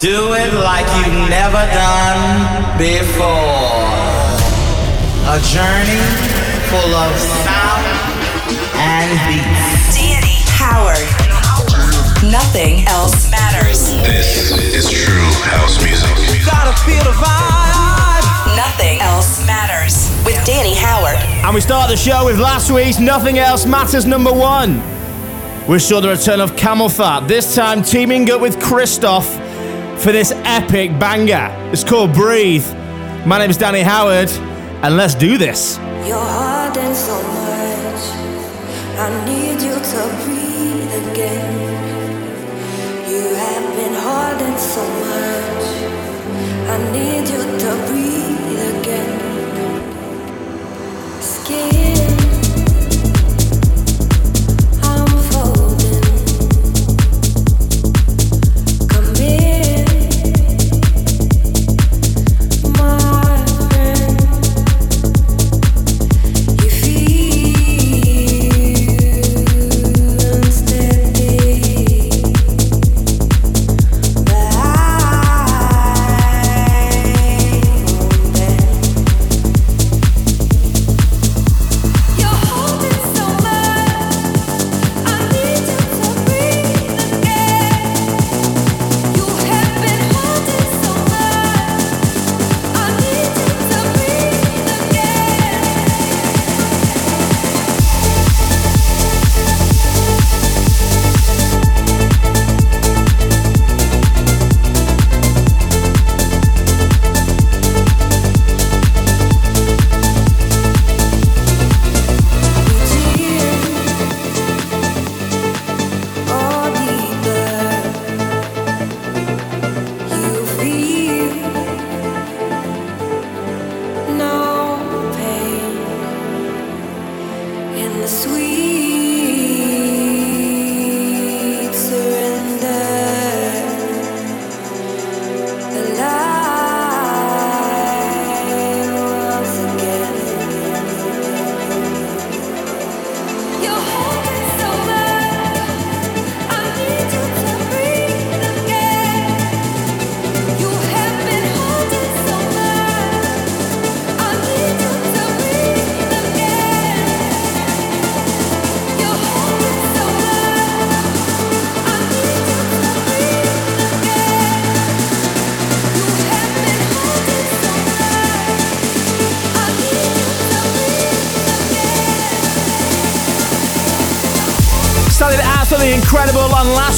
Do it like you've never done before. A journey full of sound and beats. Danny Howard. Nothing else matters. This is true house music. Gotta feel the vibe. Nothing else matters with Danny Howard. And we start the show with last week's Nothing Else Matters number one. We saw the return of CamelPhat, this time teaming up with Cristoph for this epic banger. It's called Breathe. My name is Danny Howard, and let's do this. So much. I need you to breathe again. You have been so much. I need you to breathe again. Skin.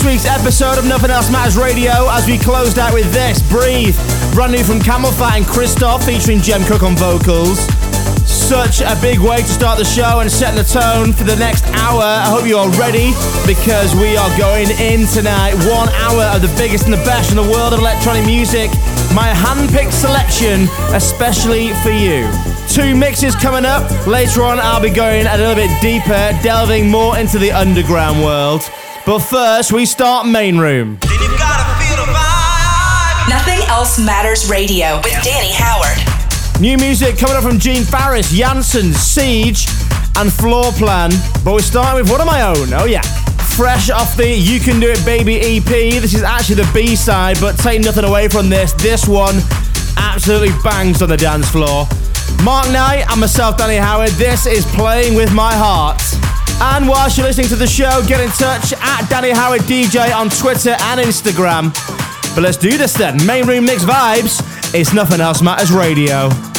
Last week's episode of Nothing Else Matters Radio as we closed out with this Breathe, brand new from CamelPhat and Cristoph featuring Jem Cooke on vocals. Such a big way to start the show and set the tone for the next hour. I hope you are ready because we are going in tonight. One hour of the biggest and the best in the world of electronic music. My hand-picked selection, especially for you. Two mixes coming up. Later on, I'll be going a little bit deeper, delving more into the underground world. But first, we start main room. Then you gotta feel the vibe. Nothing else matters radio with Danny Howard. New music coming up from Gene Farris, Janssen, Siege, and Floorplan. But we're starting with one of my own. Oh, yeah. Fresh off the You Can Do It Baby EP. This is actually the B side, but take nothing away from this. This one absolutely bangs on the dance floor. Mark Knight and myself, Danny Howard. This is Playing With My Heart. And whilst you're listening to the show, get in touch at Danny Howard DJ on Twitter and Instagram. But let's do this then. Main room mix vibes. It's Nothing Else Matters Radio.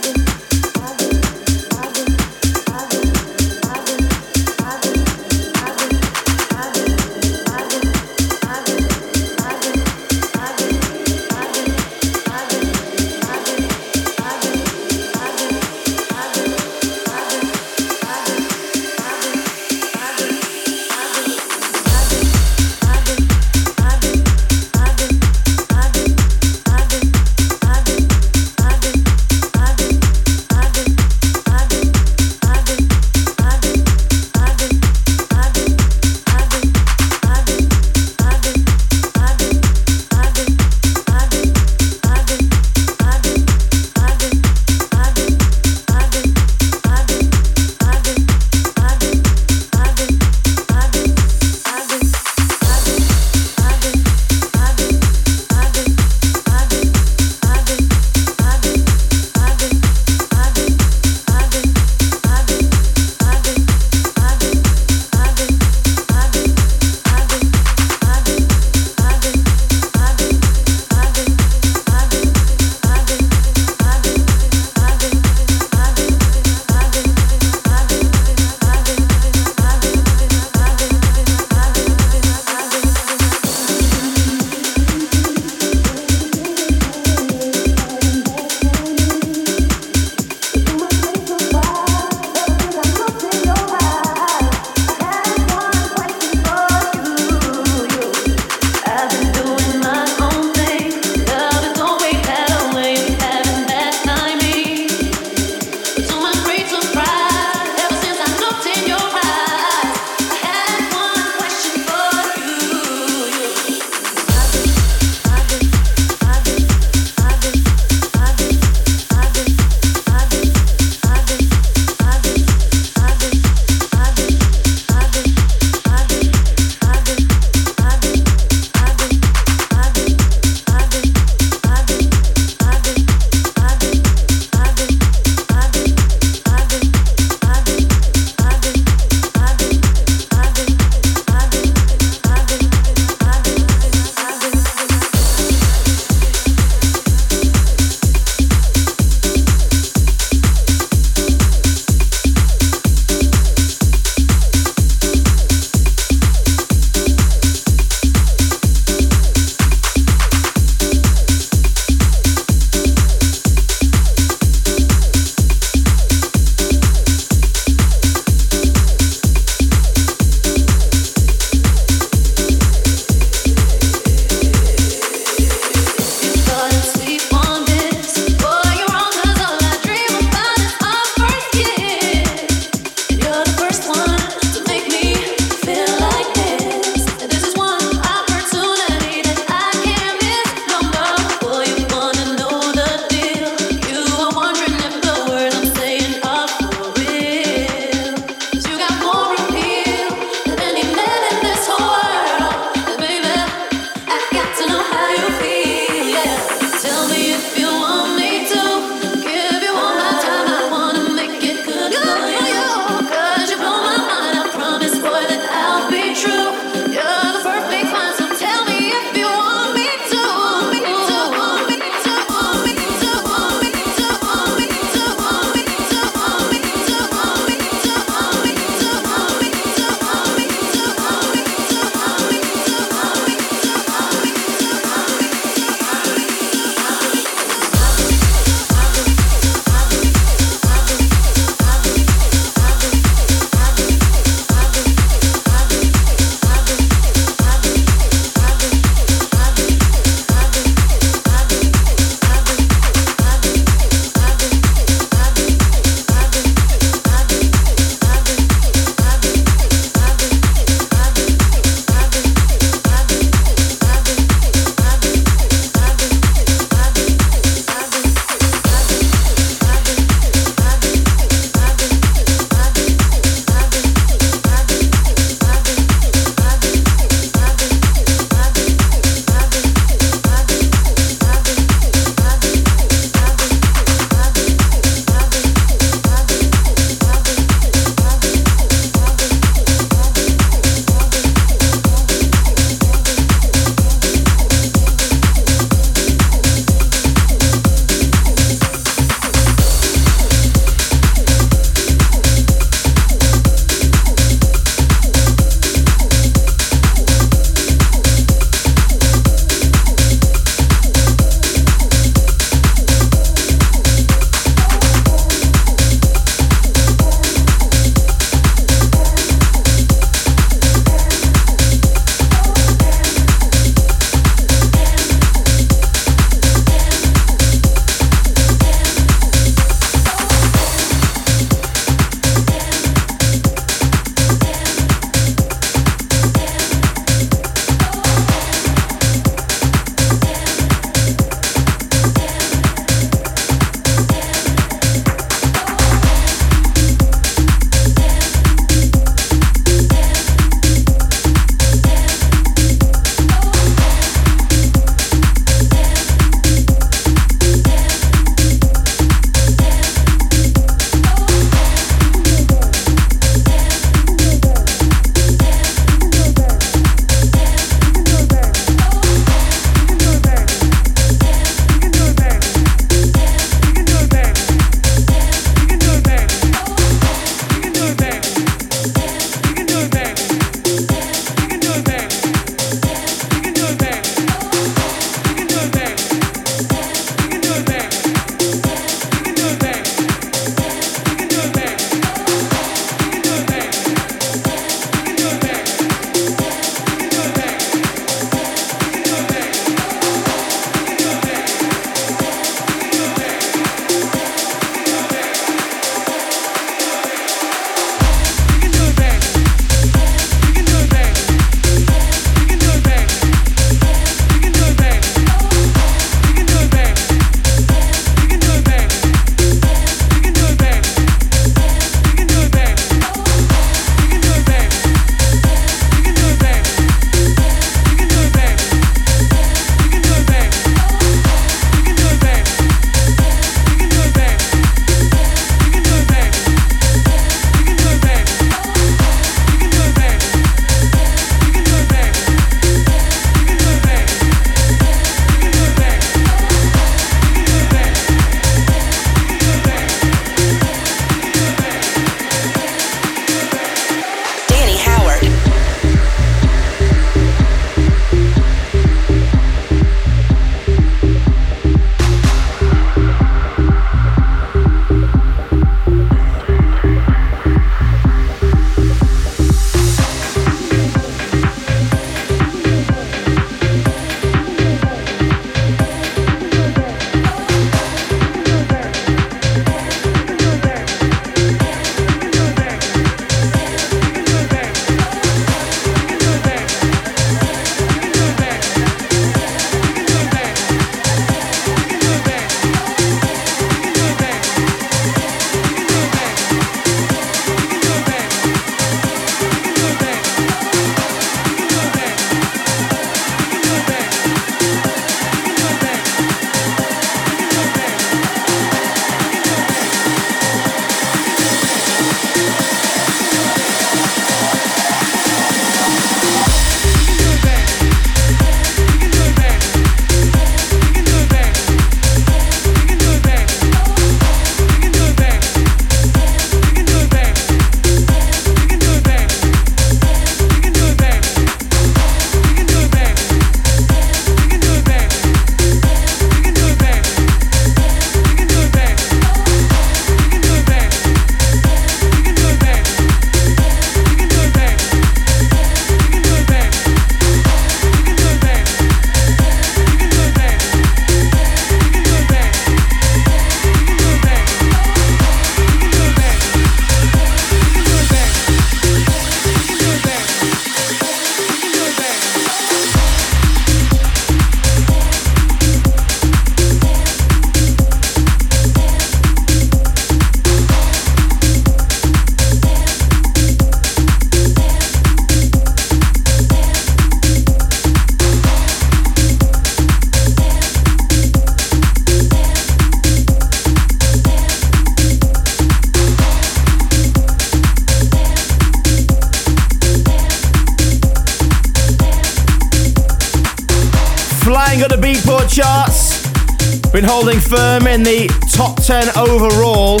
Been holding firm in the top 10 overall,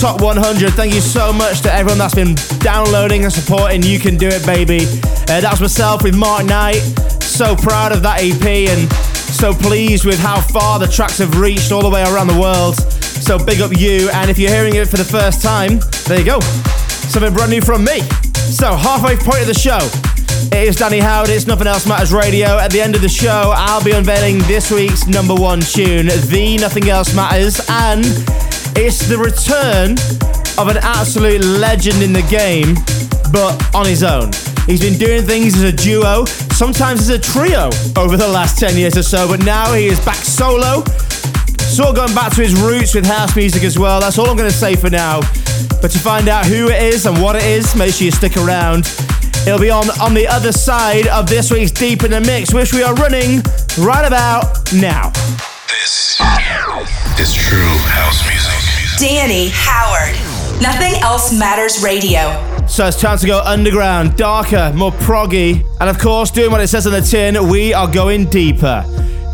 top 100. Thank you so much to everyone that's been downloading and supporting. You can do it, baby. Uh, that was myself with Mark Knight. So proud of that EP and so pleased with how far the tracks have reached all the way around the world. So big up you. And if you're hearing it for the first time, there you go. Something brand new from me. So, halfway point of the show. It is Danny Howard, it's Nothing Else Matters Radio. At the end of the show, I'll be unveiling this week's number one tune, The Nothing Else Matters, and it's the return of an absolute legend in the game, but on his own. He's been doing things as a duo, sometimes as a trio over the last 10 years or so, but now he is back solo. Sort of going back to his roots with house music as well. That's all I'm going to say for now. But to find out who it is and what it is, make sure you stick around. It'll be on on the other side of this week's Deep in the Mix, which we are running right about now. This is true house music. Danny Howard. Nothing else matters radio. So it's time to go underground, darker, more proggy, and of course, doing what it says on the tin, we are going deeper.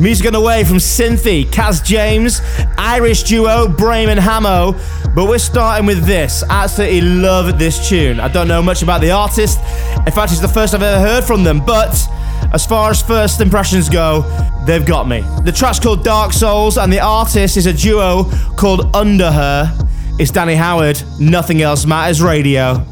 Music on the way from Cynthy, Kaz James, Irish duo Brame and Hamo, but we're starting with this. Absolutely love this tune. I don't know much about the artist. In fact, it's the first I've ever heard from them, but as far as first impressions go, they've got me. The track's called Dark Souls, and the artist is a duo called Under Her. It's Danny Howard, Nothing Else Matters Radio.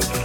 Thanks.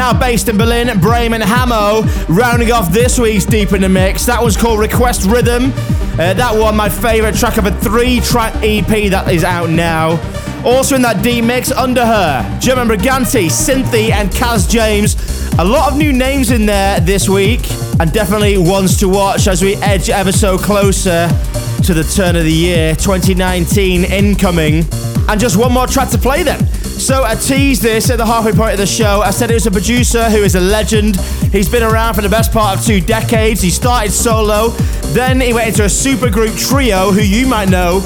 Now based in Berlin, Brame and Hamo, rounding off this week's Deep in the Mix. That one's called Request Rhythm. Uh, that one, my favourite track of a three track EP that is out now. Also in that deep mix, Under Her, German Brigante, Cynthia, and Kaz James. A lot of new names in there this week, and definitely ones to watch as we edge ever so closer to the turn of the year 2019 incoming. And just one more track to play then. So I teased this at the halfway point of the show. I said it was a producer who is a legend. He's been around for the best part of two decades. He started solo, then he went into a supergroup trio who you might know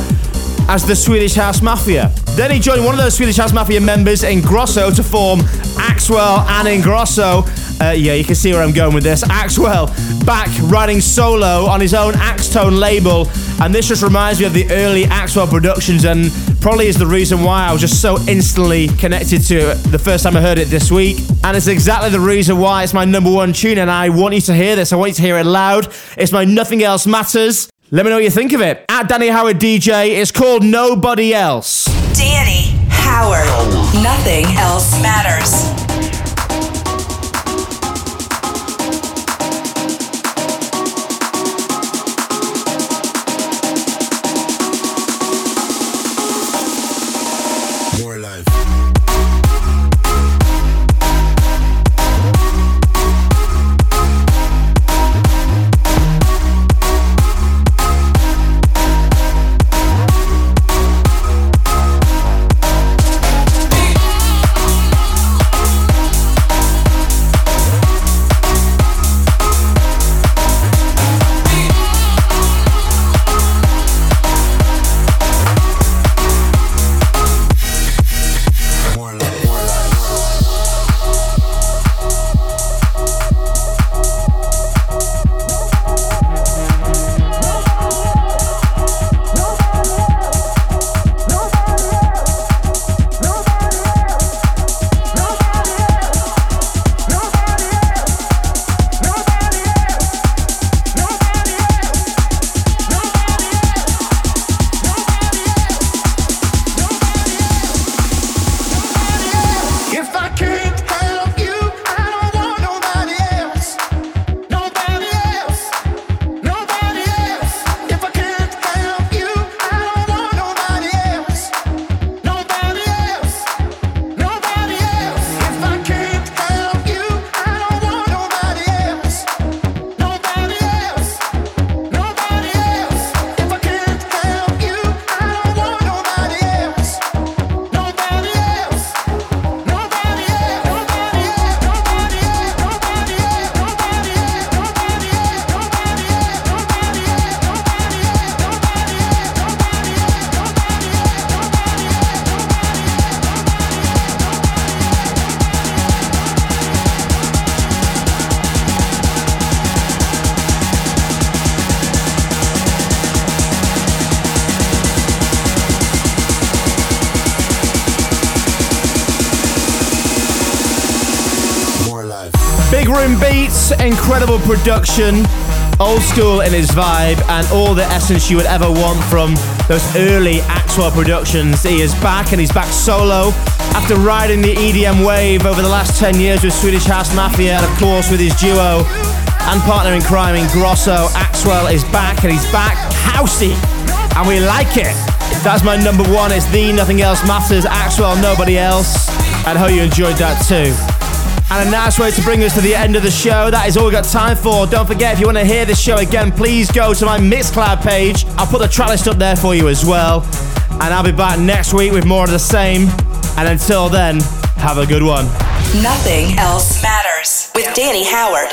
as the Swedish House Mafia. Then he joined one of those Swedish House Mafia members, Ingrosso to form Axwell and Ingrosso. Uh, yeah, you can see where I'm going with this. Axwell back writing solo on his own Axtone label, and this just reminds me of the early Axwell productions, and probably is the reason why I was just so instantly connected to it the first time I heard it this week. And it's exactly the reason why it's my number one tune, and I want you to hear this. I want you to hear it loud. It's my Nothing Else Matters. Let me know what you think of it. At Danny Howard DJ, it's called Nobody Else. Danny Howard. Nothing else matters. Production, old school in his vibe, and all the essence you would ever want from those early Axwell productions. He is back and he's back solo after riding the EDM wave over the last 10 years with Swedish House Mafia and, of course, with his duo and partner in crime Ingrosso. Axwell is back and he's back housey, and we like it. That's my number one. It's the Nothing Else Matters, Axwell, nobody else. And hope you enjoyed that too. And a nice way to bring us to the end of the show. That is all we've got time for. Don't forget, if you want to hear this show again, please go to my Mixcloud page. I'll put the track list up there for you as well. And I'll be back next week with more of the same. And until then, have a good one. Nothing else matters with Danny Howard.